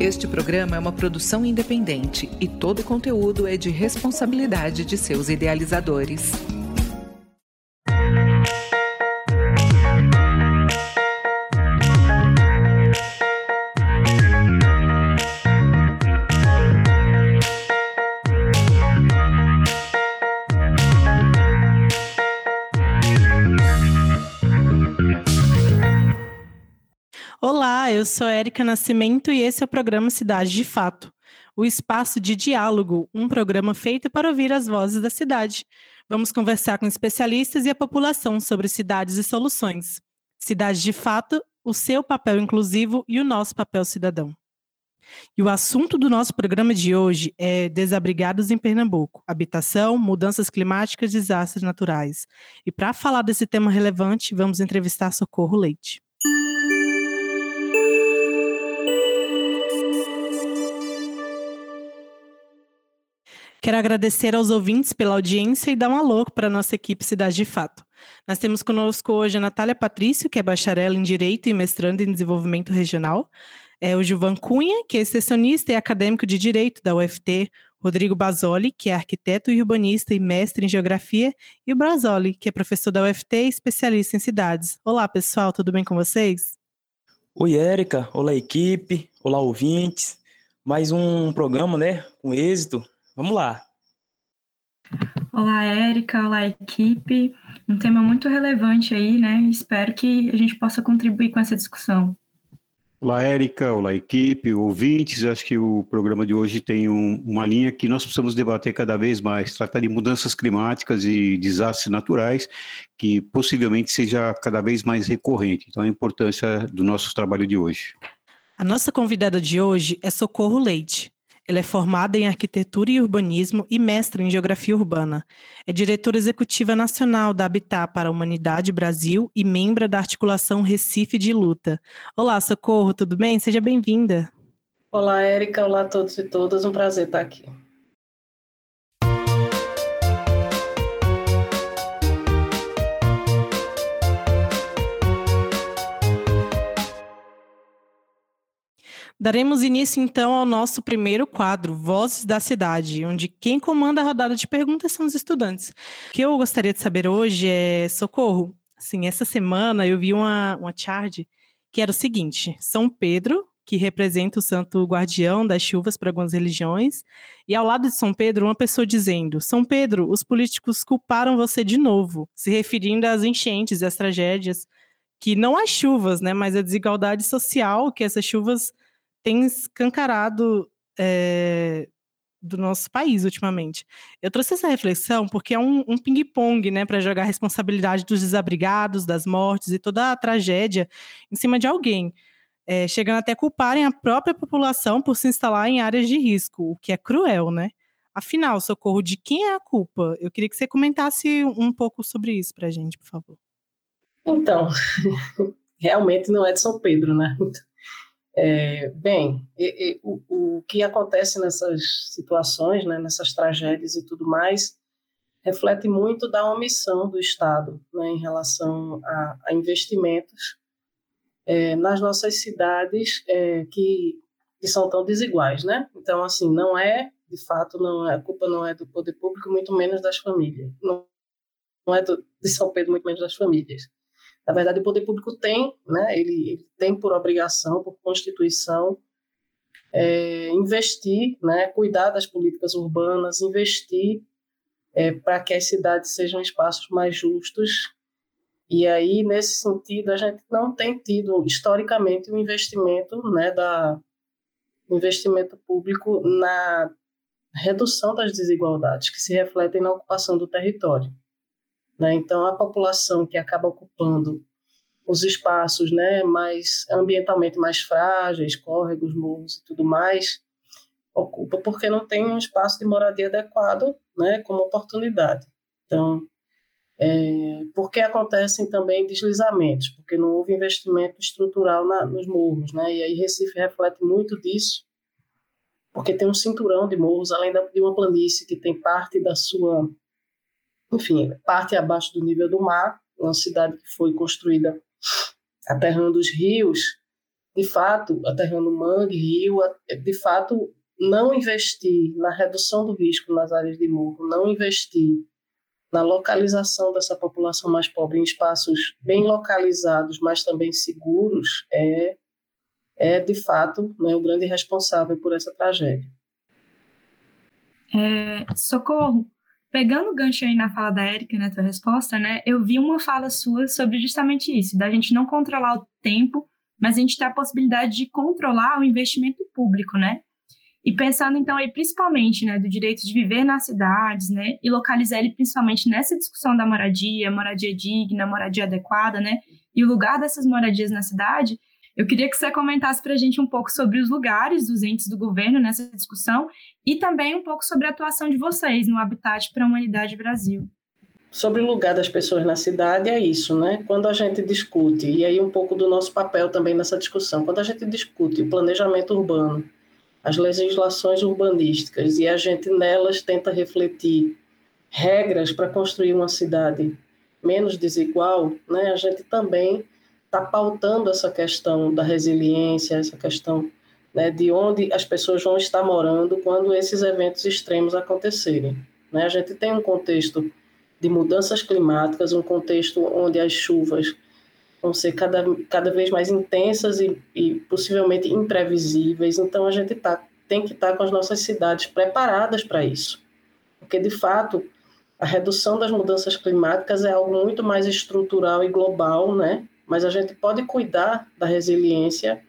Este programa é uma produção independente e todo o conteúdo é de responsabilidade de seus idealizadores. Eu sou Érica Nascimento e esse é o programa Cidade de Fato, o espaço de diálogo, um programa feito para ouvir as vozes da cidade. Vamos conversar com especialistas e a população sobre cidades e soluções. Cidade de Fato, o seu papel inclusivo e o nosso papel cidadão. E o assunto do nosso programa de hoje é desabrigados em Pernambuco, habitação, mudanças climáticas, desastres naturais. E para falar desse tema relevante, vamos entrevistar Socorro Leite. Quero agradecer aos ouvintes pela audiência e dar um alô para a nossa equipe Cidade de Fato. Nós temos conosco hoje a Natália Patrício, que é bacharel em Direito e mestrando em Desenvolvimento Regional, é o Gilvan Cunha, que é extensionista e acadêmico de Direito da UFT, Rodrigo Basoli, que é arquiteto e urbanista e mestre em Geografia, e o Brasoli, que é professor da UFT e especialista em cidades. Olá, pessoal, tudo bem com vocês? Oi, Érica. Olá, equipe. Olá, ouvintes. Mais um programa, né, com êxito. Vamos lá. Olá, Érica. Olá, equipe. Um tema muito relevante aí, né? Espero que a gente possa contribuir com essa discussão. Olá, Érica. Olá, equipe, ouvintes. Acho que o programa de hoje tem um, uma linha que nós precisamos debater cada vez mais. Tratar de mudanças climáticas e desastres naturais, que possivelmente seja cada vez mais recorrente. Então, a importância do nosso trabalho de hoje. A nossa convidada de hoje é Socorro Leite. Ela é formada em Arquitetura e Urbanismo e mestre em Geografia Urbana. É diretora executiva nacional da Habitat para a Humanidade Brasil e membro da articulação Recife de Luta. Olá, Socorro, tudo bem? Seja bem-vinda. Olá, Érica. Olá a todos e todas. Um prazer estar aqui. Daremos início então ao nosso primeiro quadro, Vozes da Cidade, onde quem comanda a rodada de perguntas são os estudantes. O que eu gostaria de saber hoje é, Socorro, assim, essa semana eu vi uma, uma charge que era o seguinte, São Pedro, que representa o santo guardião das chuvas para algumas religiões, e ao lado de São Pedro, uma pessoa dizendo: São Pedro, os políticos culparam você de novo, se referindo às enchentes e às tragédias, que não as chuvas, né, mas a desigualdade social que essas chuvas tem escancarado é, do nosso país ultimamente. Eu trouxe essa reflexão porque é um, um ping-pong, né, para jogar a responsabilidade dos desabrigados, das mortes e toda a tragédia em cima de alguém, é, chegando até a culparem a própria população por se instalar em áreas de risco, o que é cruel, né? Afinal, socorro, de quem é a culpa? Eu queria que você comentasse um pouco sobre isso para a gente, por favor. Então, realmente não é de São Pedro, né? É, bem, e, e, o, o, que acontece nessas situações, né, nessas tragédias e tudo mais, reflete muito da omissão do Estado né, em relação a, a investimentos é, nas nossas cidades é, que, que são tão desiguais, né? Então, assim, não é, de fato, não é, a culpa não é do poder público, muito menos das famílias. Não, não é do, de São Pedro, muito menos das famílias. Na verdade, o poder público tem, né, ele, ele tem por obrigação, por constituição, é, investir, né, cuidar das políticas urbanas, investir é, para que as cidades sejam espaços mais justos. E aí, nesse sentido, a gente não tem tido historicamente um investimento, né, da investimento público na redução das desigualdades que se refletem na ocupação do território. Né? Então, a população que acaba ocupando os espaços né, mais ambientalmente mais frágeis, córregos, morros e tudo mais, ocupa porque não tem um espaço de moradia adequado né, como oportunidade. Então, é, por que acontecem também deslizamentos? Porque não houve investimento estrutural na, nos morros, né? E aí Recife reflete muito disso, porque tem um cinturão de morros, além de uma planície que tem parte da sua enfim, parte abaixo do nível do mar, uma cidade que foi construída aterrando os rios, de fato, aterrando mangue, rio, de fato, não investir na redução do risco nas áreas de morro, não investir na localização dessa população mais pobre em espaços bem localizados, mas também seguros, é, é de fato né, o grande responsável por essa tragédia. É, socorro, pegando o gancho aí na fala da Érica, na tua resposta, né, eu vi uma fala sua sobre justamente isso, da gente não controlar o tempo, mas a gente ter a possibilidade de controlar o investimento público, né? E pensando então aí principalmente, né, do direito de viver nas cidades, né, e localizar ele principalmente nessa discussão da moradia, moradia digna, moradia adequada, né, e o lugar dessas moradias na cidade, eu queria que você comentasse para a gente um pouco sobre os lugares dos entes do governo nessa discussão e também um pouco sobre a atuação de vocês no Habitat para a Humanidade Brasil. Sobre o lugar das pessoas na cidade é isso, né? Quando a gente discute, e aí um pouco do nosso papel também nessa discussão, quando a gente discute o planejamento urbano, as legislações urbanísticas e a gente nelas tenta refletir regras para construir uma cidade menos desigual, né? A gente também está pautando essa questão da resiliência, essa questão né, de onde as pessoas vão estar morando quando esses eventos extremos acontecerem. Né? A gente tem um contexto de mudanças climáticas, um contexto onde as chuvas vão ser cada, cada vez mais intensas e, e possivelmente imprevisíveis. Então, a gente tá, tem que estar tá com as nossas cidades preparadas para isso. Porque, de fato, a redução das mudanças climáticas é algo muito mais estrutural e global, né? Mas a gente pode cuidar da resiliência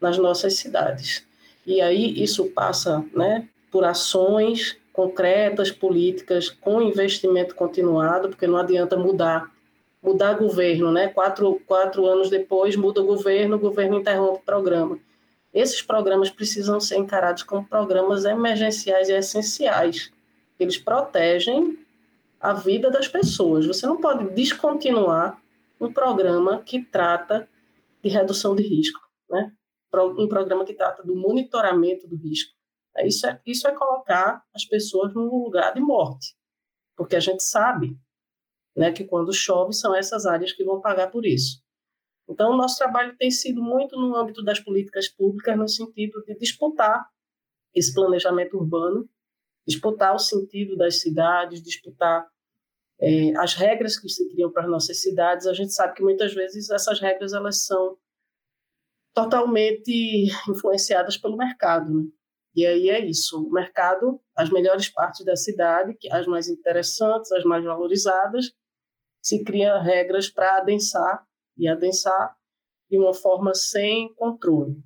nas nossas cidades. E aí isso passa, né, por ações concretas, políticas, com investimento continuado, porque não adianta mudar mudar governo, né? Quatro, quatro anos depois muda o governo, o governo interrompe o programa. Esses programas precisam ser encarados como programas emergenciais e essenciais. Eles protegem a vida das pessoas. Você não pode descontinuar um programa que trata de redução de risco, né? Um programa que trata do monitoramento do risco. Isso é, isso é colocar as pessoas num lugar de morte, porque a gente sabe né, que quando chove são essas áreas que vão pagar por isso. Então, o nosso trabalho tem sido muito no âmbito das políticas públicas, no sentido de disputar esse planejamento urbano, disputar o sentido das cidades, disputar é, as regras que se criam para as nossas cidades. A gente sabe que muitas vezes essas regras elas são totalmente influenciadas pelo mercado. Né? E aí é isso, o mercado, as melhores partes da cidade, as mais interessantes, as mais valorizadas, se cria regras para adensar e adensar de uma forma sem controle.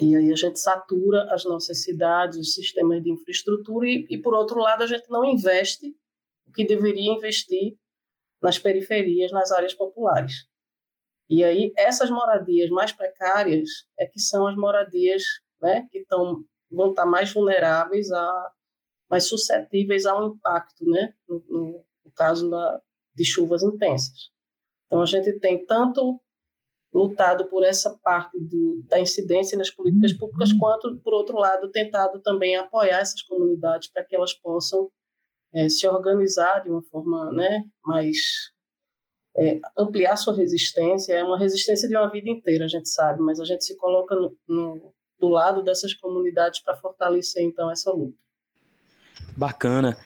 E aí a gente satura as nossas cidades, os sistemas de infraestrutura e, e por outro lado, a gente não investe o que deveria investir nas periferias, nas áreas populares. E aí essas moradias mais precárias é que são as moradias né, que estão vão estar mais vulneráveis a mais suscetíveis a um impacto, né, no, no, no caso da, de chuvas intensas. Então, a gente tem tanto lutado por essa parte do, da incidência nas políticas públicas, quanto, por outro lado, tentado também apoiar essas comunidades para que elas possam é, se organizar de uma forma né, mais. É, ampliar sua resistência. É uma resistência de uma vida inteira, a gente sabe, mas a gente se coloca no, no, do lado dessas comunidades para fortalecer, então, essa luta. Bacana.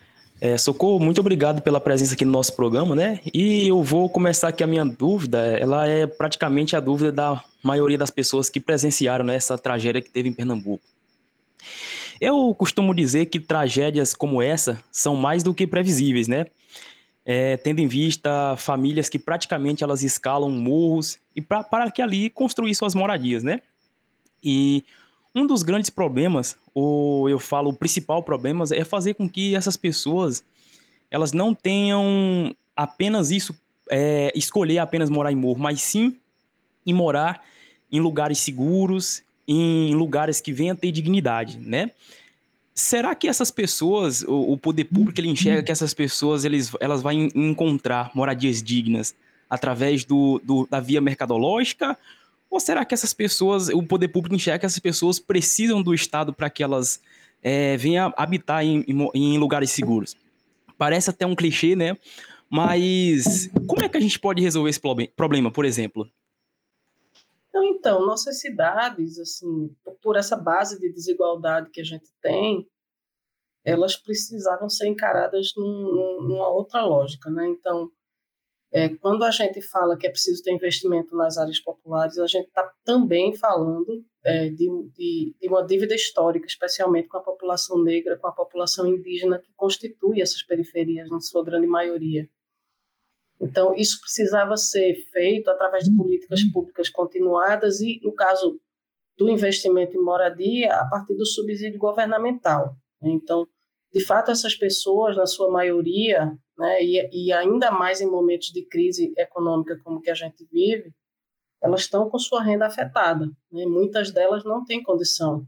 É, Socorro, muito obrigado pela presença aqui no nosso programa, né? E eu vou começar aqui a minha dúvida. Ela é praticamente a dúvida da maioria das pessoas que presenciaram né, essa tragédia que teve em Pernambuco. Eu costumo dizer que tragédias como essa são mais do que previsíveis, né? É, tendo em vista famílias que praticamente elas escalam morros e para que ali construir suas moradias, né? E um dos grandes problemas, ou eu falo o principal problema, é fazer com que essas pessoas elas não tenham apenas isso, é, escolher apenas morar em morro, mas sim em morar em lugares seguros, em lugares que venham ter dignidade, né? Será que essas pessoas, o, o poder público, ele enxerga que essas pessoas eles, elas vão encontrar moradias dignas através do, do da via mercadológica ou será que essas pessoas, o poder público enxerga que essas pessoas precisam do Estado para que elas é, venham habitar em, em, em lugares seguros? Parece até um clichê, né? Mas como é que a gente pode resolver esse problema, por exemplo? Então, nossas cidades, assim, por essa base de desigualdade que a gente tem, elas precisavam ser encaradas num, numa outra lógica, né? Então, é, quando a gente fala que é preciso ter investimento nas áreas populares, a gente está também falando é, de, de, de, uma dívida histórica, especialmente com a população negra, com a população indígena, que constitui essas periferias, na sua grande maioria. Então, isso precisava ser feito através de políticas públicas continuadas e, no caso do investimento em moradia, a partir do subsídio governamental. Então, de fato, essas pessoas, na sua maioria, né, e, e ainda mais em momentos de crise econômica como que a gente vive, elas estão com sua renda afetada. Né? Muitas delas não têm condição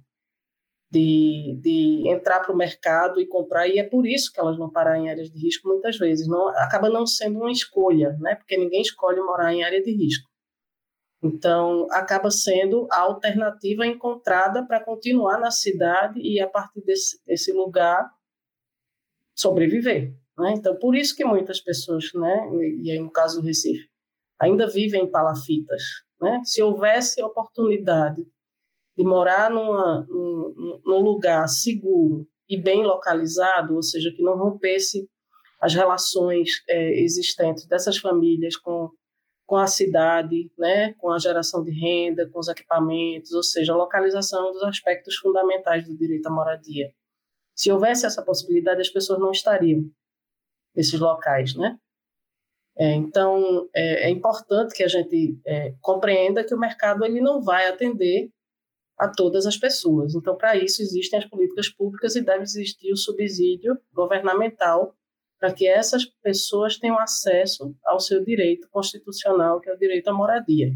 de, de entrar para o mercado e comprar, e é por isso que elas vão parar em áreas de risco muitas vezes. Não, acaba não sendo uma escolha, né? porque ninguém escolhe morar em área de risco. Então, acaba sendo a alternativa encontrada para continuar na cidade e, a partir desse, desse lugar, sobreviver. Né? Então, por isso que muitas pessoas, né, e aí no caso do Recife, ainda vivem em palafitas. Né? Se houvesse oportunidade de morar numa, num, num lugar seguro e bem localizado, ou seja, que não rompesse as relações é, existentes dessas famílias com, com a cidade, né, com a geração de renda, com os equipamentos, ou seja, a localização dos aspectos fundamentais do direito à moradia. Se houvesse essa possibilidade, as pessoas não estariam nesses locais, né? É, então, é, é, importante que a gente é, compreenda que o mercado ele não vai atender a todas as pessoas. Então, para isso, existem as políticas públicas e deve existir o subsídio governamental para que essas pessoas tenham acesso ao seu direito constitucional, que é o direito à moradia.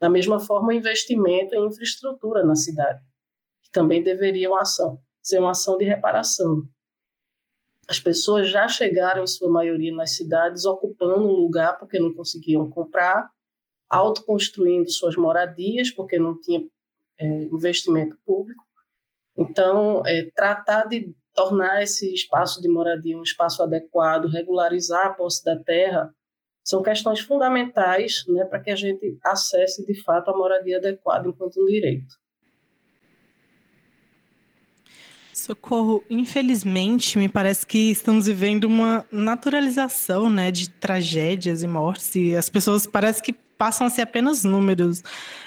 Da mesma forma, o investimento em infraestrutura na cidade, que também deveria uma ação, ser uma ação de reparação. As pessoas já chegaram, em sua maioria, nas cidades, ocupando um lugar porque não conseguiam comprar, autoconstruindo suas moradias, porque não tinha é, investimento público. Então, é, tratar de tornar esse espaço de moradia um espaço adequado, regularizar a posse da terra, são questões fundamentais né, para que a gente acesse de fato a moradia adequada enquanto um direito. Socorro, infelizmente, me parece que estamos vivendo uma naturalização, né, de tragédias e mortes, e as pessoas parece que passam a ser apenas números.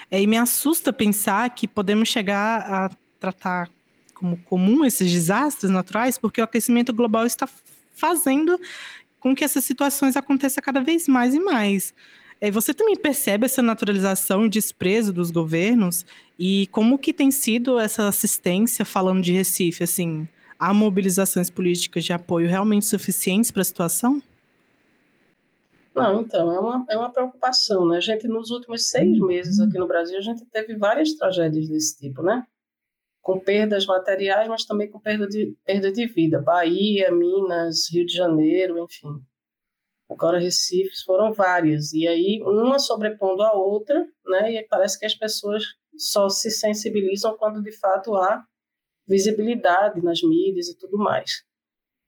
É, e me assusta pensar que podemos chegar a tratar como comum esses desastres naturais, porque o aquecimento global está fazendo com que essas situações aconteçam cada vez mais e mais. É, você também percebe essa naturalização e desprezo dos governos e como que tem sido essa assistência falando de Recife, assim, há mobilizações políticas de apoio realmente suficientes para a situação? Não, então, é uma, é uma preocupação, né? A gente, nos últimos seis meses aqui no Brasil, a gente teve várias tragédias desse tipo, né? Com perdas materiais, mas também com perda de, perda de vida. Bahia, Minas, Rio de Janeiro, enfim. Agora, Recife foram várias, e aí uma sobrepondo a outra, né? E parece que as pessoas só se sensibilizam quando de fato há visibilidade nas mídias e tudo mais.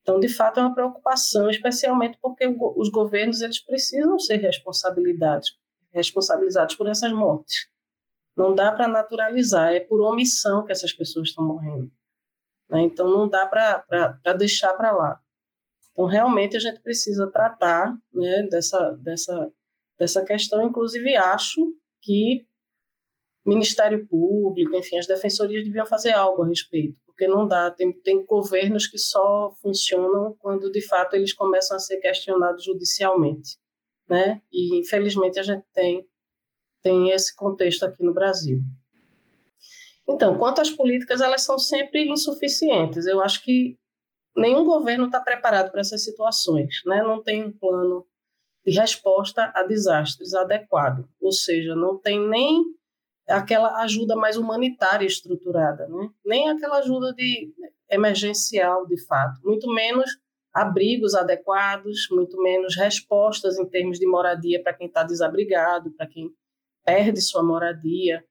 Então, de fato, é uma preocupação, especialmente porque os governos eles precisam ser responsabilizados, responsabilizados por essas mortes. Não dá para naturalizar, é por omissão que essas pessoas estão morrendo. Né? Então, não dá para deixar para lá. Então, realmente, a gente precisa tratar né, dessa, dessa, dessa questão. Inclusive, acho que Ministério Público, enfim, as defensorias deviam fazer algo a respeito, porque não dá. Tem, tem governos que só funcionam quando, de fato, eles começam a ser questionados judicialmente. Né? E, infelizmente, a gente tem, tem esse contexto aqui no Brasil. Então, quanto às políticas, elas são sempre insuficientes. Eu acho que nenhum governo está preparado para essas situações, né? não tem um plano de resposta a desastres adequado, ou seja, não tem nem aquela ajuda mais humanitária estruturada, né? nem aquela ajuda de emergencial de fato, muito menos abrigos adequados, muito menos respostas em termos de moradia para quem está desabrigado, para quem perde sua moradia.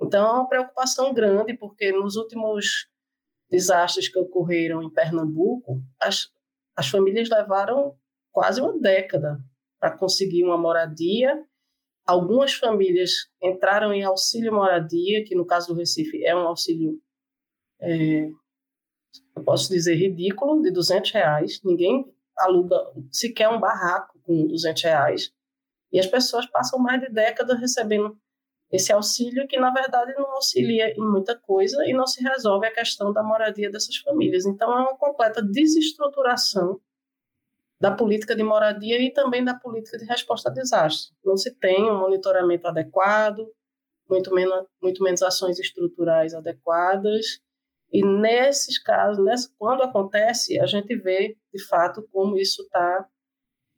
Então é uma preocupação grande porque nos últimos desastres que ocorreram em Pernambuco, as, as famílias levaram quase uma década para conseguir uma moradia, algumas famílias entraram em auxílio moradia, que no caso do Recife é um auxílio, é, eu posso dizer, ridículo, de 200 reais. Ninguém aluga sequer um barraco com 200 reais. E as pessoas passam mais de décadas recebendo esse auxílio que, na verdade, não auxilia em muita coisa e não se resolve a questão da moradia dessas famílias. Então, é uma completa desestruturação da política de moradia e também da política de resposta a desastre. Não se tem um monitoramento adequado, muito menos, muito menos ações estruturais adequadas. E nesses casos, quando acontece, a gente vê, de fato, como isso está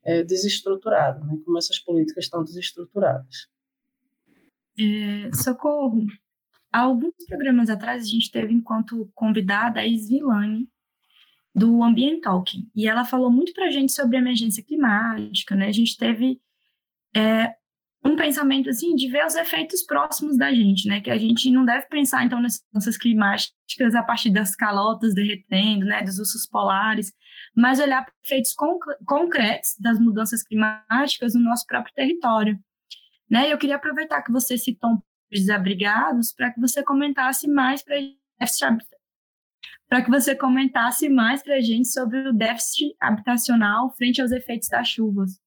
é, desestruturado, né? como essas políticas estão desestruturadas. É, socorro. Há alguns programas atrás, a gente teve enquanto convidada a Isvilane, do Ambient Talking, e ela falou muito para a gente sobre emergência climática, né? A gente teve é, um pensamento assim de ver os efeitos próximos da gente, né? Que a gente não deve pensar então nas mudanças climáticas a partir das calotas derretendo, né? Dos ursos polares, mas olhar para efeitos concretos das mudanças climáticas no nosso próprio território. Né? Eu queria aproveitar que você citou um desabrigados para que você comentasse mais para para que você comentasse mais para a gente sobre o déficit habitacional frente aos efeitos das chuvas.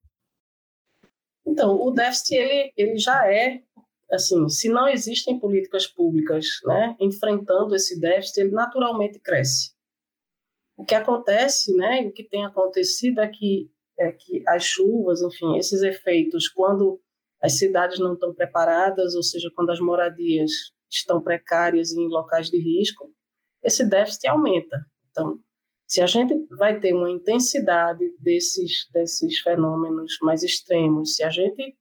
Então, o déficit ele, ele já é assim, se não existem políticas públicas, né, enfrentando esse déficit, ele naturalmente cresce. O que acontece, né, o que tem acontecido é que, é que as chuvas, enfim, esses efeitos, quando as cidades não estão preparadas, ou seja, quando as moradias estão precárias em locais de risco, esse déficit aumenta. Então, se a gente vai ter uma intensidade desses, desses fenômenos mais extremos, se a gente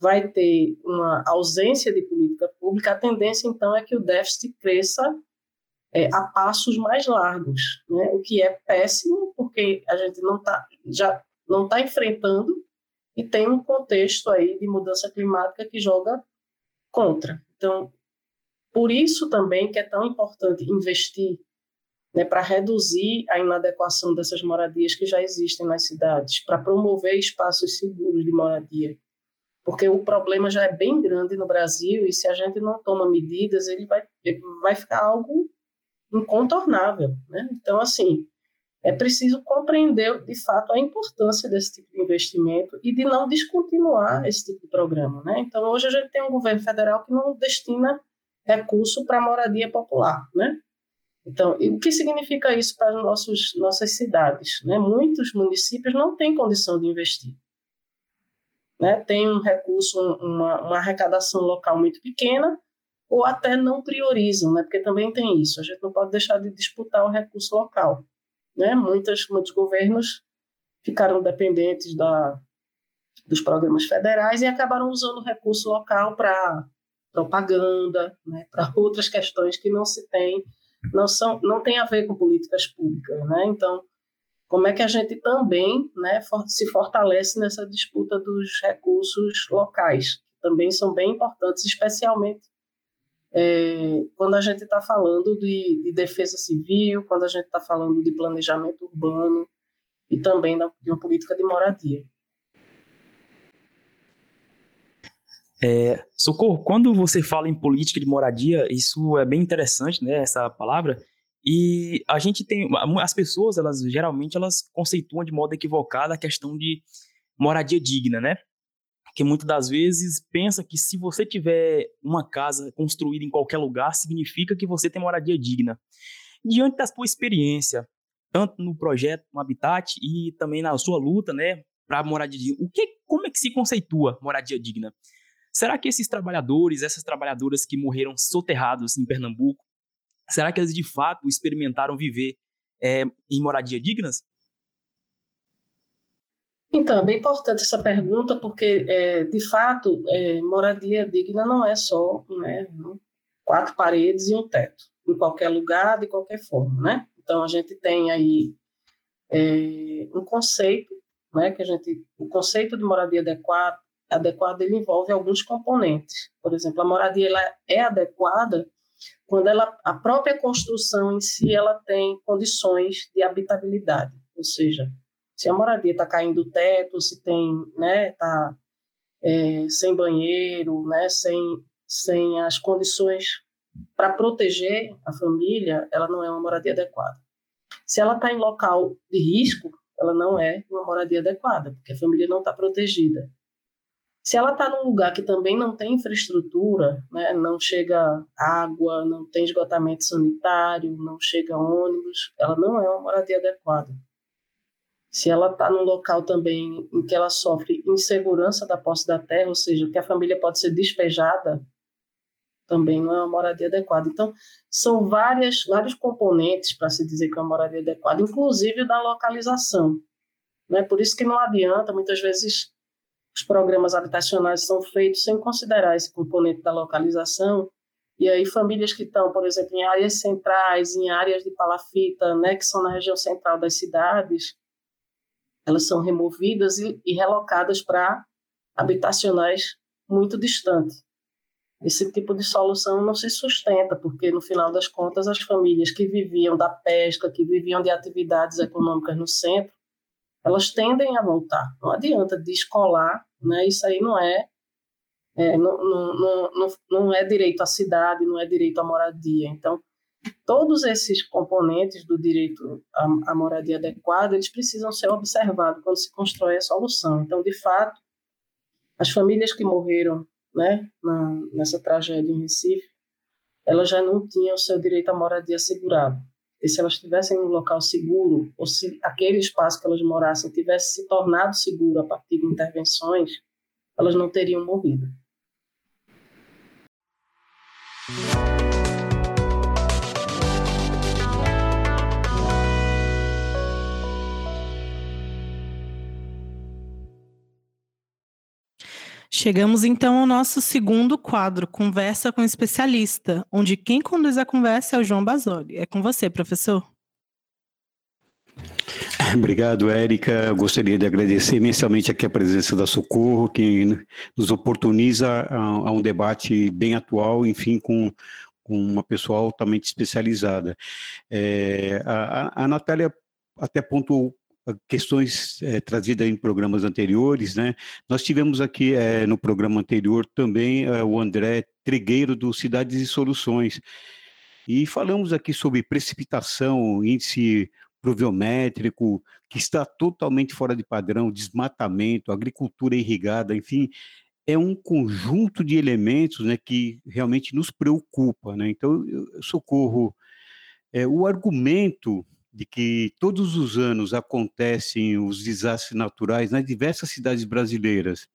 vai ter uma ausência de política pública, a tendência então é que o déficit cresça é, a passos mais largos, né? o que é péssimo, porque a gente não tá, já não está enfrentando e tem um contexto aí de mudança climática que joga contra. Então, por isso também que é tão importante investir né, para reduzir a inadequação dessas moradias que já existem nas cidades, para promover espaços seguros de moradia. Porque o problema já é bem grande no Brasil e se a gente não toma medidas, ele vai, vai ficar algo incontornável. Né? Então, assim, é preciso compreender de fato a importância desse tipo de investimento e de não descontinuar esse tipo de programa. Né? Então, hoje a gente tem um governo federal que não destina recurso para moradia popular. Né? Então, o que significa isso para nossos, nossas cidades? Né? Muitos municípios não têm condição de investir. Né? Tem um recurso, uma, uma arrecadação local muito pequena, ou até não priorizam, né? porque também tem isso. A gente não pode deixar de disputar o recurso local. Né? Muitas, muitos governos ficaram dependentes da, dos programas federais e acabaram usando o recurso local para propaganda, né? para outras questões que não se tem, não são, não tem a ver com políticas públicas, né? Então, como é que a gente também, né, se fortalece nessa disputa dos recursos locais, que também são bem importantes, especialmente é, quando a gente está falando de, de, defesa civil, quando a gente está falando de planejamento urbano e também da, de uma política de moradia. É, Socorro, quando você fala em política de moradia, isso é bem interessante, né, essa palavra, e a gente tem, as pessoas, elas geralmente, elas conceituam de modo equivocado a questão de moradia digna, né? que muitas das vezes pensa que se você tiver uma casa construída em qualquer lugar, significa que você tem moradia digna. Diante da sua experiência, tanto no projeto, no Habitat e também na sua luta, né, para moradia digna, o que, como é que se conceitua moradia digna? Será que esses trabalhadores, essas trabalhadoras que morreram soterrados em Pernambuco, será que eles de fato experimentaram viver é, em moradia dignas? Então, é bem importante essa pergunta, porque, é, de fato, é, moradia digna não é só né, quatro paredes e um teto, em qualquer lugar, de qualquer forma, né? Então, a gente tem aí é, um conceito, né, que a gente, o conceito de moradia adequada, adequada ele envolve alguns componentes. Por exemplo, a moradia ela é adequada quando ela, a própria construção em si ela tem condições de habitabilidade, ou seja, se a moradia está caindo o teto, se tem, né, tá, é, sem banheiro, né, sem, sem as condições para proteger a família, ela não é uma moradia adequada. Se ela está em local de risco, ela não é uma moradia adequada, porque a família não está protegida. Se ela está num lugar que também não tem infraestrutura, né, não chega água, não tem esgotamento sanitário, não chega ônibus, ela não é uma moradia adequada. Se ela está num local também em que ela sofre insegurança da posse da terra, ou seja, que a família pode ser despejada, também não é uma moradia adequada. Então, são várias, vários componentes para se dizer que é uma moradia adequada, inclusive da localização. Né? Por isso que não adianta, muitas vezes, os programas habitacionais são feitos sem considerar esse componente da localização, e aí famílias que estão, por exemplo, em áreas centrais, em áreas de palafita, né, que são na região central das cidades, elas são removidas e, e relocadas para habitacionais muito distantes. Esse tipo de solução não se sustenta, porque no final das contas as famílias que viviam da pesca, que viviam de atividades econômicas no centro, elas tendem a voltar. Não adianta descolar, né? Isso aí não é, é não, não, não, não é direito à cidade, não é direito à moradia. Então, todos esses componentes do direito à, à moradia adequada, eles precisam ser observados quando se constrói a solução. Então, de fato, as famílias que morreram né, na, nessa tragédia em Recife, elas já não tinham o seu direito à moradia assegurado. E se elas estivessem em um local seguro, ou se aquele espaço que elas morassem tivesse se tornado seguro a partir de intervenções, elas não teriam morrido. Chegamos então ao nosso segundo quadro, Conversa com Especialista, onde quem conduz a conversa é o João Basoli. É com você, professor. Obrigado, Érica. gostaria de agradecer imensamente aqui a presença da Socorro, que nos oportuniza a, a um debate bem atual, enfim, com, com uma pessoa altamente especializada. É, a, a Natália até pontuou questões é, trazidas em programas anteriores, né? Nós tivemos aqui é, no programa anterior também é, o André Trigueiro do Cidades e Soluções e falamos aqui sobre precipitação, índice pluviométrico que está totalmente fora de padrão, desmatamento, agricultura irrigada, enfim, é um conjunto de elementos, né, que realmente nos preocupa, né? Então, eu socorro o argumento de que todos os anos acontecem os desastres naturais nas diversas cidades brasileiras,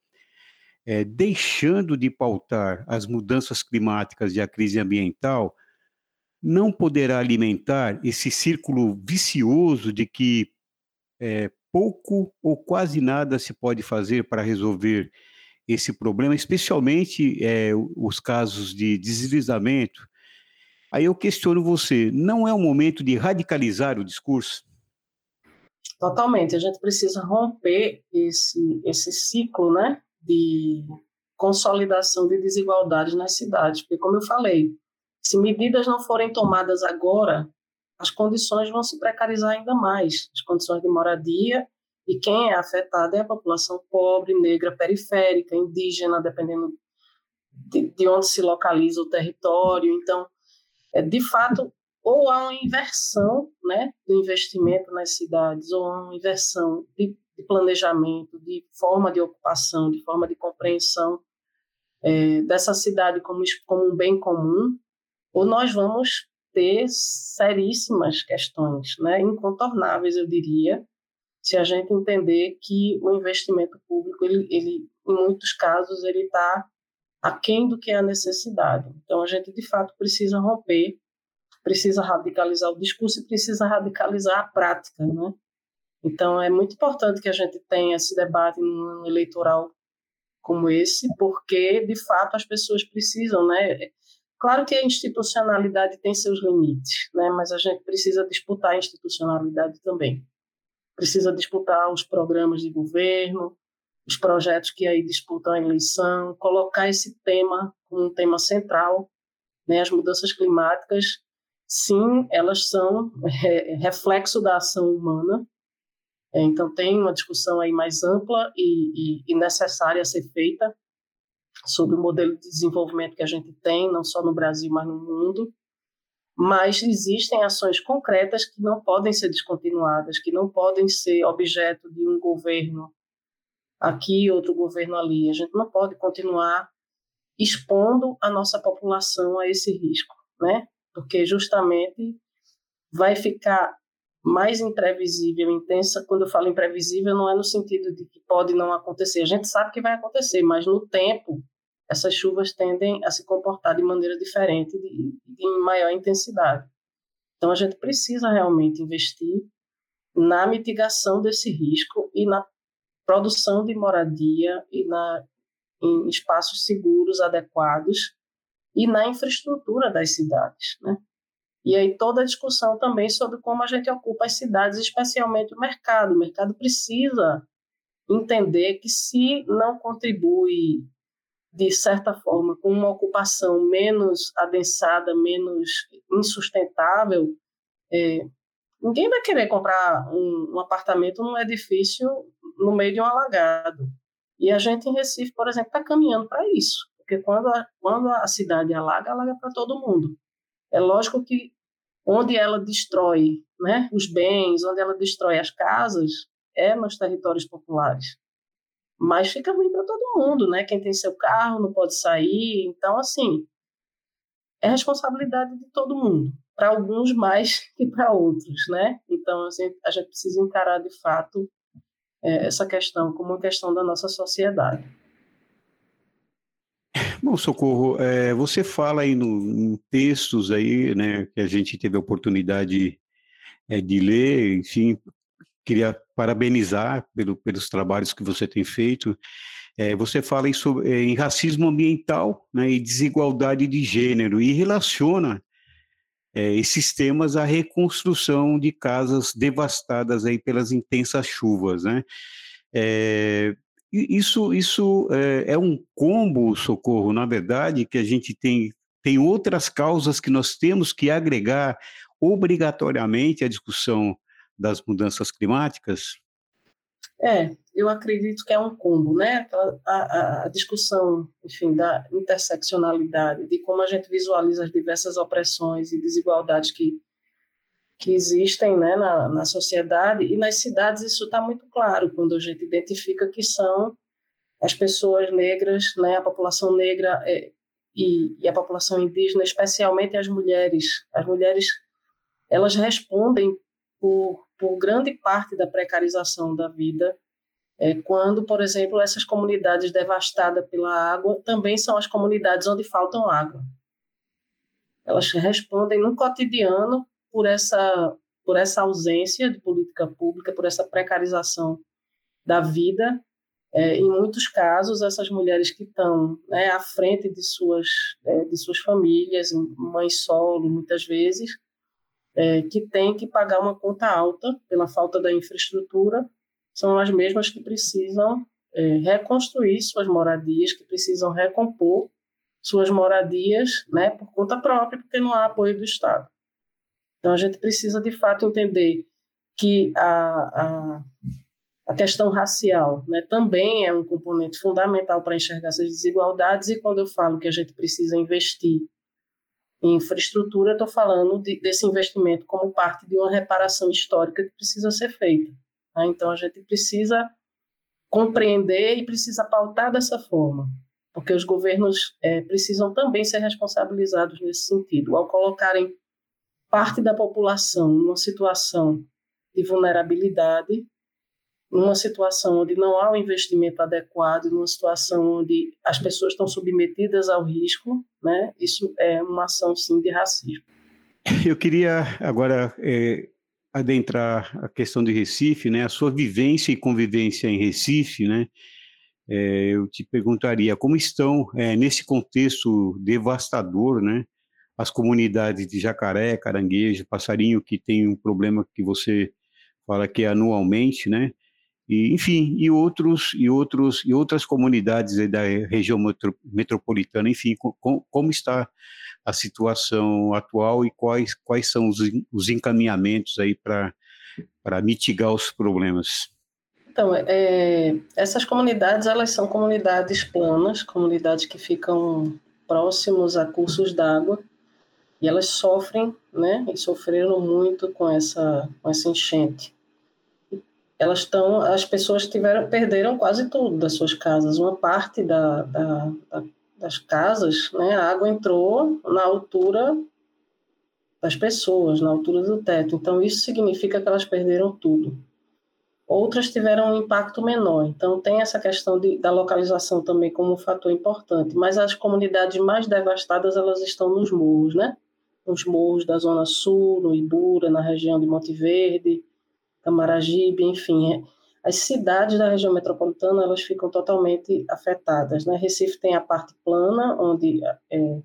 é, deixando de pautar as mudanças climáticas e a crise ambiental, não poderá alimentar esse círculo vicioso de que é, pouco ou quase nada se pode fazer para resolver esse problema, especialmente é, os casos de deslizamento Aí eu questiono você, não é o momento de radicalizar o discurso? Totalmente, a gente precisa romper esse, esse ciclo né, de consolidação de desigualdades nas cidades, porque, como eu falei, se medidas não forem tomadas agora, as condições vão se precarizar ainda mais as condições de moradia e quem é afetado é a população pobre, negra, periférica, indígena, dependendo de, de onde se localiza o território. Então, de fato, ou há uma inversão né, do investimento nas cidades, ou há uma inversão de, de planejamento, de forma de ocupação, de forma de compreensão é, dessa cidade como, como um bem comum, ou nós vamos ter seríssimas questões, né, incontornáveis, eu diria, se a gente entender que o investimento público, ele, ele em muitos casos, ele está aquém do que é a necessidade. Então, a gente, de fato, precisa romper, precisa radicalizar o discurso e precisa radicalizar a prática, né? Então, é muito importante que a gente tenha esse debate ano eleitoral como esse, porque, de fato, as pessoas precisam, né? Claro que a institucionalidade tem seus limites, né? Mas a gente precisa disputar a institucionalidade também. Precisa disputar os programas de governo, os projetos que aí disputam a eleição, colocar esse tema como um tema central, né? As mudanças climáticas, sim, elas são é, reflexo da ação humana, É, então, tem uma discussão aí mais ampla e, e, e necessária a ser feita sobre o modelo de desenvolvimento que a gente tem, não só no Brasil, mas no mundo. Mas existem ações concretas que não podem ser descontinuadas, que não podem ser objeto de um governo aqui, outro governo ali. A gente não pode continuar expondo a nossa população a esse risco, né? Porque justamente vai ficar mais imprevisível, intensa. Quando eu falo imprevisível, não é no sentido de que pode não acontecer. A gente sabe que vai acontecer, mas no tempo essas chuvas tendem a se comportar de maneira diferente, de, de maior intensidade. Então a gente precisa realmente investir na mitigação desse risco e na produção de moradia e na em espaços seguros adequados e na infraestrutura das cidades, né? E aí toda a discussão também sobre como a gente ocupa as cidades, especialmente o mercado. O mercado precisa entender que se não contribui de certa forma com uma ocupação menos adensada, menos insustentável, é, ninguém vai querer comprar um, um apartamento num edifício no meio de um alagado. E a gente em Recife, por exemplo, está caminhando para isso, porque quando a, quando a cidade alaga, alaga para todo mundo. É lógico que onde ela destrói né, os bens, onde ela destrói as casas, é nos territórios populares. Mas fica ruim para todo mundo, né? Quem tem seu carro não pode sair. Então, assim, é responsabilidade de todo mundo. Para alguns mais que para outros, né? Então, assim, a gente precisa encarar de fato é, essa questão como uma questão da nossa sociedade. Bom, Socorro, é, você fala aí no, em textos aí, né, que a gente teve a oportunidade é, de ler, enfim, queria parabenizar pelo, pelos trabalhos que você tem feito. É, você fala em, sobre, é, em racismo ambiental né, e desigualdade de gênero e relaciona é, esses temas à reconstrução de casas devastadas aí pelas intensas chuvas, né? É, isso, isso é, é, um combo, socorro, na verdade, que a gente tem, tem outras causas que nós temos que agregar obrigatoriamente à discussão das mudanças climáticas? É, eu acredito que é um combo, né? A, a, a, discussão, enfim, da interseccionalidade, de como a gente visualiza as diversas opressões e desigualdades que, que existem né, na, na sociedade, e nas cidades isso está muito claro, quando a gente identifica que são as pessoas negras, né, a população negra é, e, e a população indígena, especialmente as mulheres. As mulheres, elas respondem por, por grande parte da precarização da vida, é, quando, por exemplo, essas comunidades devastadas pela água também são as comunidades onde faltam água. Elas respondem no cotidiano por essa, por essa ausência de política pública, por essa precarização da vida. É, em muitos casos, essas mulheres que estão né, à frente de suas, é, de suas famílias, mães solo, muitas vezes, é, que têm que pagar uma conta alta pela falta da infraestrutura, são as mesmas que precisam é, reconstruir suas moradias, que precisam recompor suas moradias né, por conta própria, porque não há apoio do Estado. Então, a gente precisa, de fato, entender que a, a, a questão racial né, também é um componente fundamental para enxergar essas desigualdades, e quando eu falo que a gente precisa investir em infraestrutura, estou falando de, desse investimento como parte de uma reparação histórica que precisa ser feita. Né? Então, a gente precisa compreender e precisa pautar dessa forma, porque os governos é, precisam também ser responsabilizados nesse sentido, ao colocarem parte da população numa situação de vulnerabilidade numa situação onde não há um investimento adequado, numa situação onde as pessoas estão submetidas ao risco, né? Isso é uma ação sim de racismo. Eu queria agora é, adentrar a questão de Recife, né? A sua vivência e convivência em Recife, né? É, eu te perguntaria como estão é, nesse contexto devastador, né? As comunidades de Jacaré, Caranguejo, Passarinho, que tem um problema que você fala que é anualmente, né? E, enfim, e outros e outros e outras comunidades da região metropolitana, enfim, com, como está a situação atual e quais quais são os, os encaminhamentos aí para para mitigar os problemas? Então, é, essas comunidades, elas são comunidades planas, comunidades que ficam próximos a cursos d'água, e elas sofrem, né, e sofreram muito com essa, com essa enchente. Elas estão, as pessoas tiveram, perderam quase tudo das suas casas. Uma parte da, da, da, das casas, né, a água entrou na altura das pessoas, na altura do teto. Então, isso significa que elas perderam tudo. Outras tiveram um impacto menor. Então, tem essa questão de, da localização também como um fator importante. Mas as comunidades mais devastadas, elas estão nos morros, né? Nos morros da Zona Sul, no Ibura, na região de Monte Verde, Camaragibe, enfim. É, as cidades da região metropolitana, elas ficam totalmente afetadas, né? Recife tem a parte plana, onde é,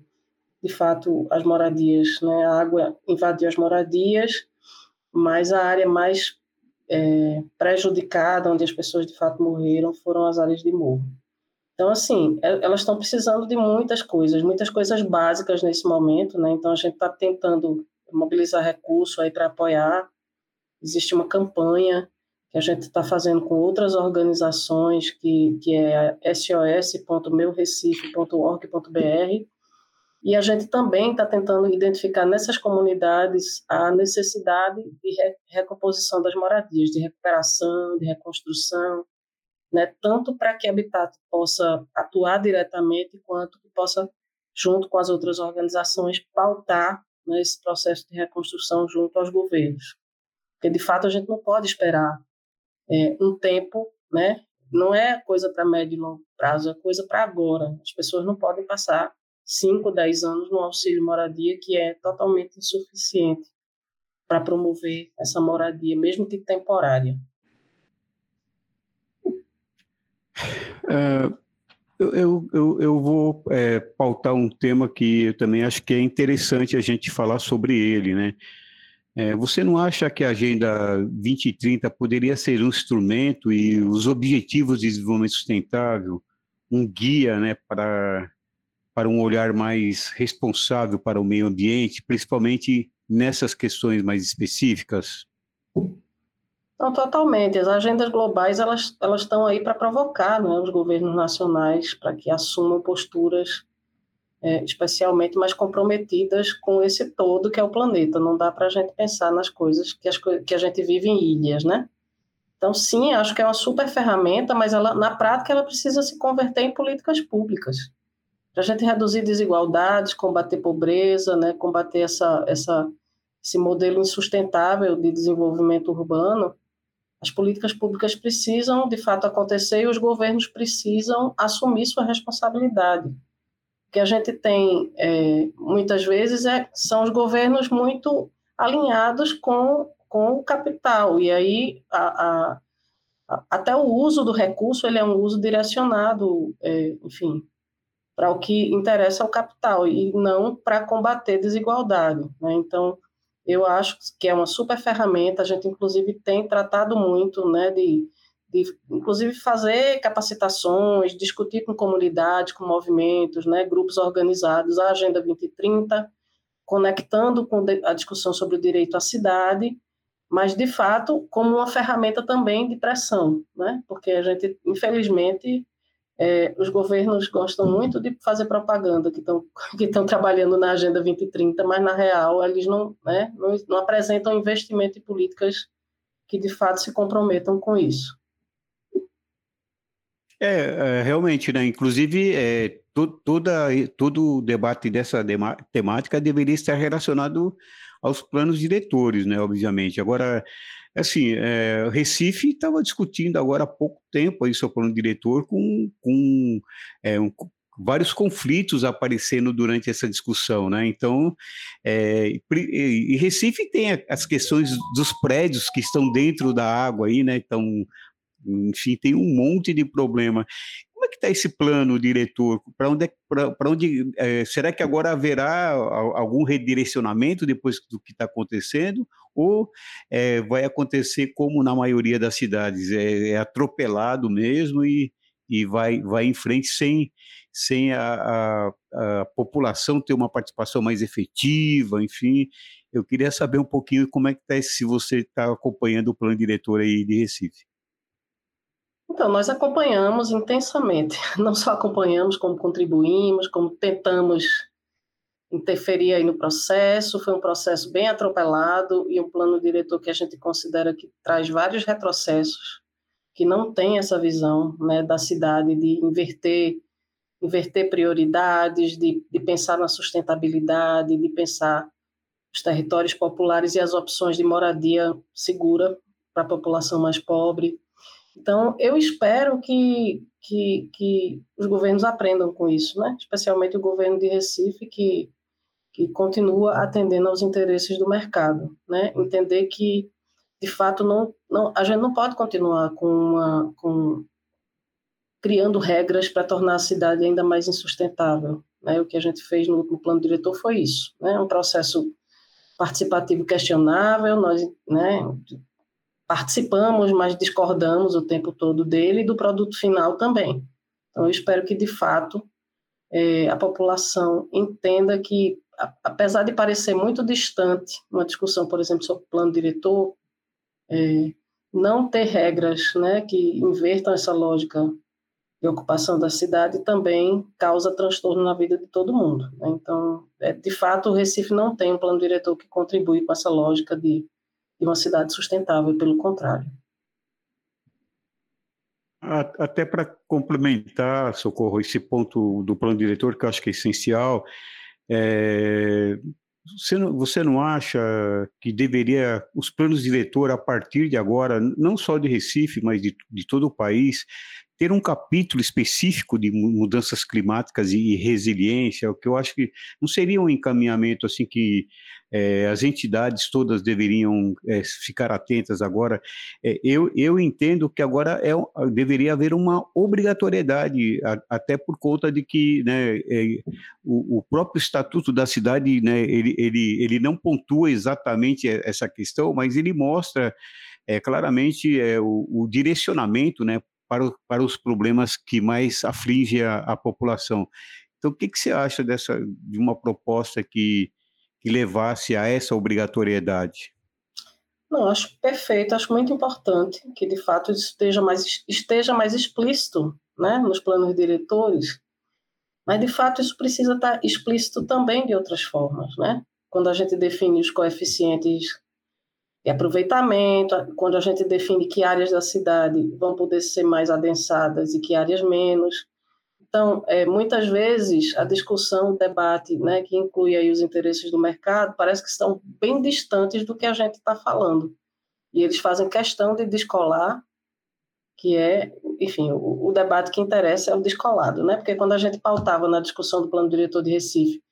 de fato, as moradias, né? a água invadiu as moradias, mas a área mais é, prejudicada, onde as pessoas de fato morreram, foram as áreas de morro. Então, assim, é, elas estão precisando de muitas coisas, muitas coisas básicas nesse momento, né? Então, a gente está tentando mobilizar recursos aí para apoiar. Existe uma campanha que a gente está fazendo com outras organizações, que, que é sos.meurecife.org.br, e a gente também está tentando identificar nessas comunidades a necessidade de recomposição das moradias, de recuperação, de reconstrução, né? tanto para que a Habitat possa atuar diretamente, quanto que possa, junto com as outras organizações, pautar né, esse processo de reconstrução junto aos governos. Porque, de fato, a gente não pode esperar é, um tempo, né? não é coisa para médio e longo prazo, é coisa para agora. As pessoas não podem passar 5, 10 anos no auxílio moradia, que é totalmente insuficiente para promover essa moradia, mesmo que temporária. É, eu, eu, eu vou é, pautar um tema que eu também acho que é interessante a gente falar sobre ele, né? É, você não acha que a Agenda 2030 poderia ser um instrumento e os Objetivos de Desenvolvimento Sustentável um guia né, para para um olhar mais responsável para o meio ambiente, principalmente nessas questões mais específicas? Não, totalmente. As agendas globais elas elas estão aí para provocar né, os governos nacionais para que assumam posturas é, especialmente mais comprometidas com esse todo que é o planeta. Não dá para a gente pensar nas coisas que, as, que a gente vive em ilhas, né? Então, sim, acho que é uma super ferramenta, mas ela, na prática ela precisa se converter em políticas públicas para a gente reduzir desigualdades, combater pobreza, né, combater essa, essa, esse modelo insustentável de desenvolvimento urbano, as políticas públicas precisam, de fato, acontecer e os governos precisam assumir sua responsabilidade. Que a gente tem, é, muitas vezes, é, são os governos muito alinhados com, com o capital, e aí a, a, até o uso do recurso ele é um uso direcionado, é, enfim, para o que interessa ao capital e não para combater desigualdade. Né? Então, eu acho que é uma super ferramenta. A gente, inclusive, tem tratado muito né, de, de inclusive, fazer capacitações, discutir com comunidades, com movimentos, né, grupos organizados, a Agenda 2030, conectando com a discussão sobre o direito à cidade, mas, de fato, como uma ferramenta também de pressão, né? porque a gente, infelizmente, é, os governos gostam muito de fazer propaganda que estão que estão trabalhando na Agenda 2030, mas na real eles não, né, não, não apresentam investimento em políticas que de fato se comprometam com isso. É, é realmente, né? Inclusive, é, to, toda, todo o debate dessa temática deveria estar relacionado aos planos diretores, né? Obviamente. Agora, assim, é, Recife estava discutindo agora há pouco tempo aí seu plano diretor com, com é, um, vários conflitos aparecendo durante essa discussão, né? Então, é, e Recife tem as questões dos prédios que estão dentro da água aí, né? Então, enfim, tem um monte de problema. Como é que está esse plano, diretor? Para onde, é, onde é, será que agora haverá algum redirecionamento depois do que está acontecendo? Ou é, vai acontecer como na maioria das cidades, é, é atropelado mesmo e, e vai, vai em frente sem, sem a, a, a, população ter uma participação mais efetiva, enfim, Eu queria saber um pouquinho como é que está, se você está acompanhando o plano diretor aí de Recife. Então, nós acompanhamos intensamente, não só acompanhamos, como contribuímos, como tentamos interferir aí no processo, foi um processo bem atropelado e um plano diretor que a gente considera que traz vários retrocessos, que não tem essa visão né, da cidade de inverter, inverter prioridades, de, de pensar na sustentabilidade, de pensar os territórios populares e as opções de moradia segura para a população mais pobre. Então, eu espero que, que, que os governos aprendam com isso, né? especialmente o governo de Recife, que que continua atendendo aos interesses do mercado, né? Entender que de fato não, não a gente não pode continuar com uma com criando regras para tornar a cidade ainda mais insustentável, né? O que a gente fez no, no plano diretor foi isso, né? Um processo participativo questionável, nós, né, participamos, mas discordamos o tempo todo dele e do produto final também. Então, eu espero que, de fato, é, a população entenda que apesar de parecer muito distante uma discussão, por exemplo, sobre plano diretor, é, não ter regras né, que invertam essa lógica de ocupação da cidade também causa transtorno na vida de todo mundo. Né? Então, é, de fato, o Recife não tem um plano diretor que contribui com essa lógica de, de uma cidade sustentável, pelo contrário. Até para complementar, Socorro, esse ponto do plano diretor, que eu acho que é essencial, é, você, não, você não acha que deveria, os planos diretor, a partir de agora, não só de Recife, mas de, de todo o país, ter um capítulo específico de mudanças climáticas e resiliência, o que eu acho que não seria um encaminhamento assim que é, as entidades todas deveriam é, ficar atentas agora. É, eu, eu entendo que agora é, deveria haver uma obrigatoriedade, a, até por conta de que né, o, o, próprio estatuto da cidade né, ele, ele, ele não pontua exatamente essa questão, mas ele mostra claramente o, o direcionamento né, para, para os problemas que mais afligem a, a população. Então, o que, que você acha dessa, de uma proposta que, que levasse a essa obrigatoriedade? Não, acho perfeito, acho muito importante que de fato esteja mais, esteja mais explícito né, nos planos diretores, mas de fato isso precisa estar explícito também de outras formas. Né? Quando a gente define os coeficientes e aproveitamento, quando a gente define que áreas da cidade vão poder ser mais adensadas e que áreas menos. Então, é, muitas vezes a discussão, o debate, né, que inclui aí os interesses do mercado, parece que estão bem distantes do que a gente está falando. E eles fazem questão de descolar, que é, enfim, o, o, debate que interessa é o descolado, né? Porque quando a gente pautava na discussão do plano diretor de Recife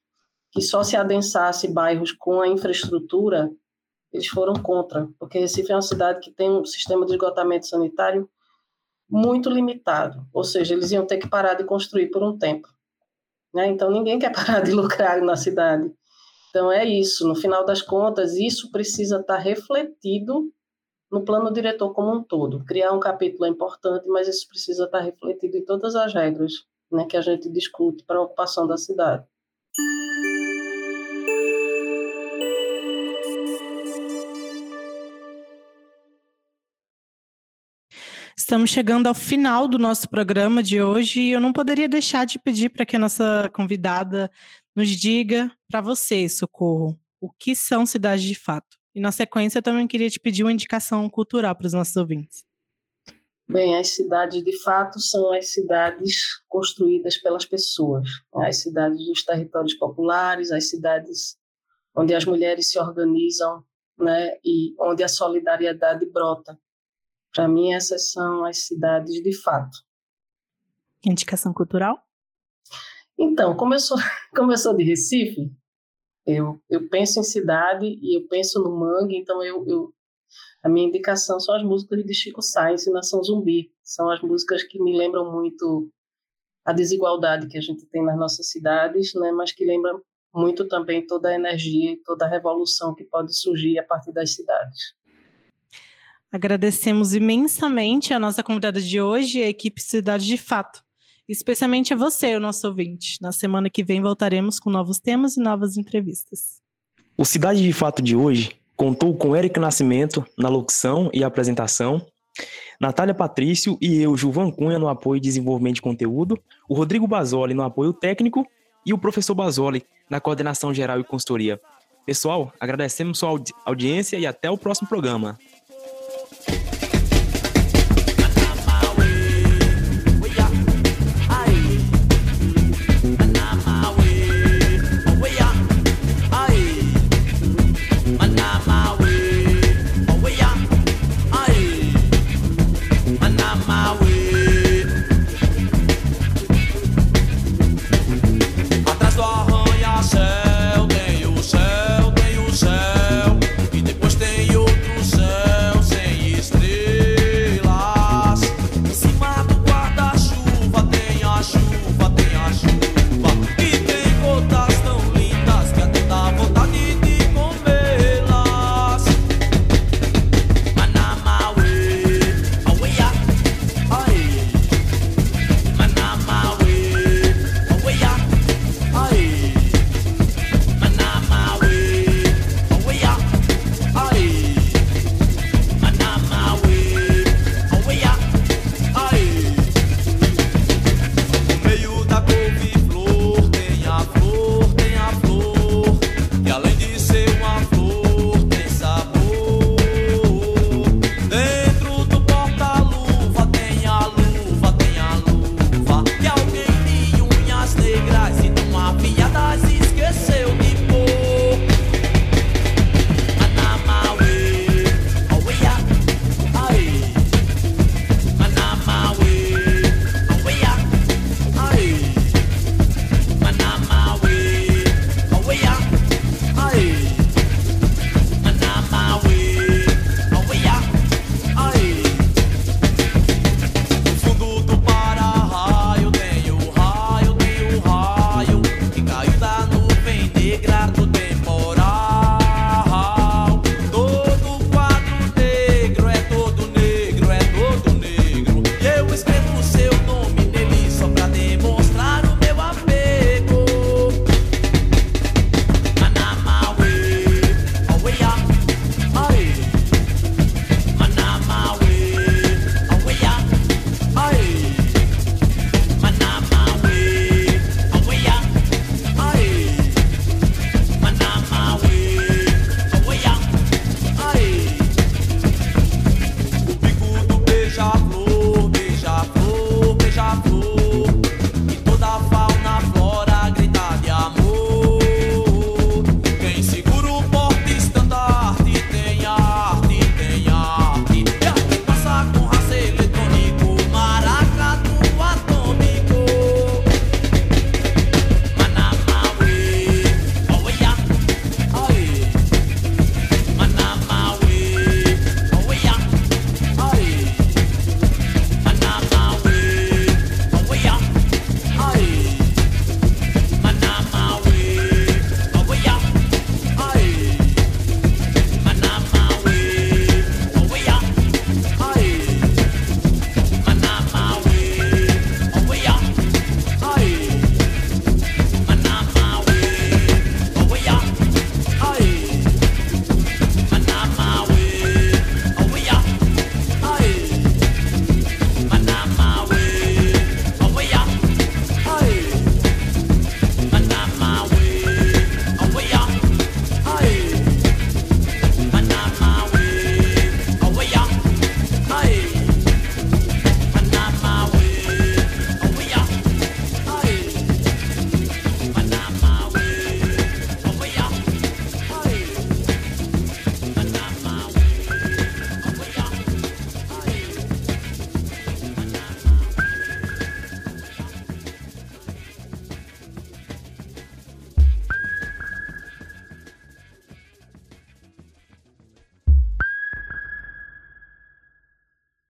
que só se adensasse bairros com a infraestrutura eles foram contra, porque Recife é uma cidade que tem um sistema de esgotamento sanitário muito limitado, ou seja, eles iam ter que parar de construir por um tempo. Né? Então, ninguém quer parar de lucrar na cidade. Então, é isso. No final das contas, isso precisa estar refletido no plano diretor como um todo. Criar um capítulo é importante, mas isso precisa estar refletido em todas as regras né, que a gente discute para a ocupação da cidade. Estamos chegando ao final do nosso programa de hoje e eu não poderia deixar de pedir para que a nossa convidada nos diga para você, Socorro, o que são cidades de fato. E na sequência eu também queria te pedir uma indicação cultural para os nossos ouvintes. Bem, as cidades de fato são as cidades construídas pelas pessoas, né? as cidades dos territórios populares, as cidades onde as mulheres se organizam né? e onde a solidariedade brota. Para mim, essas são as cidades de fato. Indicação cultural? Então, como eu sou, como eu sou de Recife, eu, eu penso em cidade e eu penso no mangue, então eu, eu, a minha indicação são as músicas de Chico Sainz e Nação Zumbi. São as músicas que me lembram muito a desigualdade que a gente tem nas nossas cidades, né, mas que lembram muito também toda a energia e toda a revolução que pode surgir a partir das cidades. Agradecemos imensamente a nossa convidada de hoje, a equipe Cidade de Fato. Especialmente a você, o nosso ouvinte. Na semana que vem voltaremos com novos temas e novas entrevistas. O Cidade de Fato de hoje contou com Eric Nascimento na locução e apresentação, Natália Patrício e eu, Juvan Cunha, no apoio e desenvolvimento de conteúdo, o Rodrigo Basoli no apoio técnico e o professor Basoli na coordenação geral e consultoria. Pessoal, agradecemos sua audi audiência e até o próximo programa.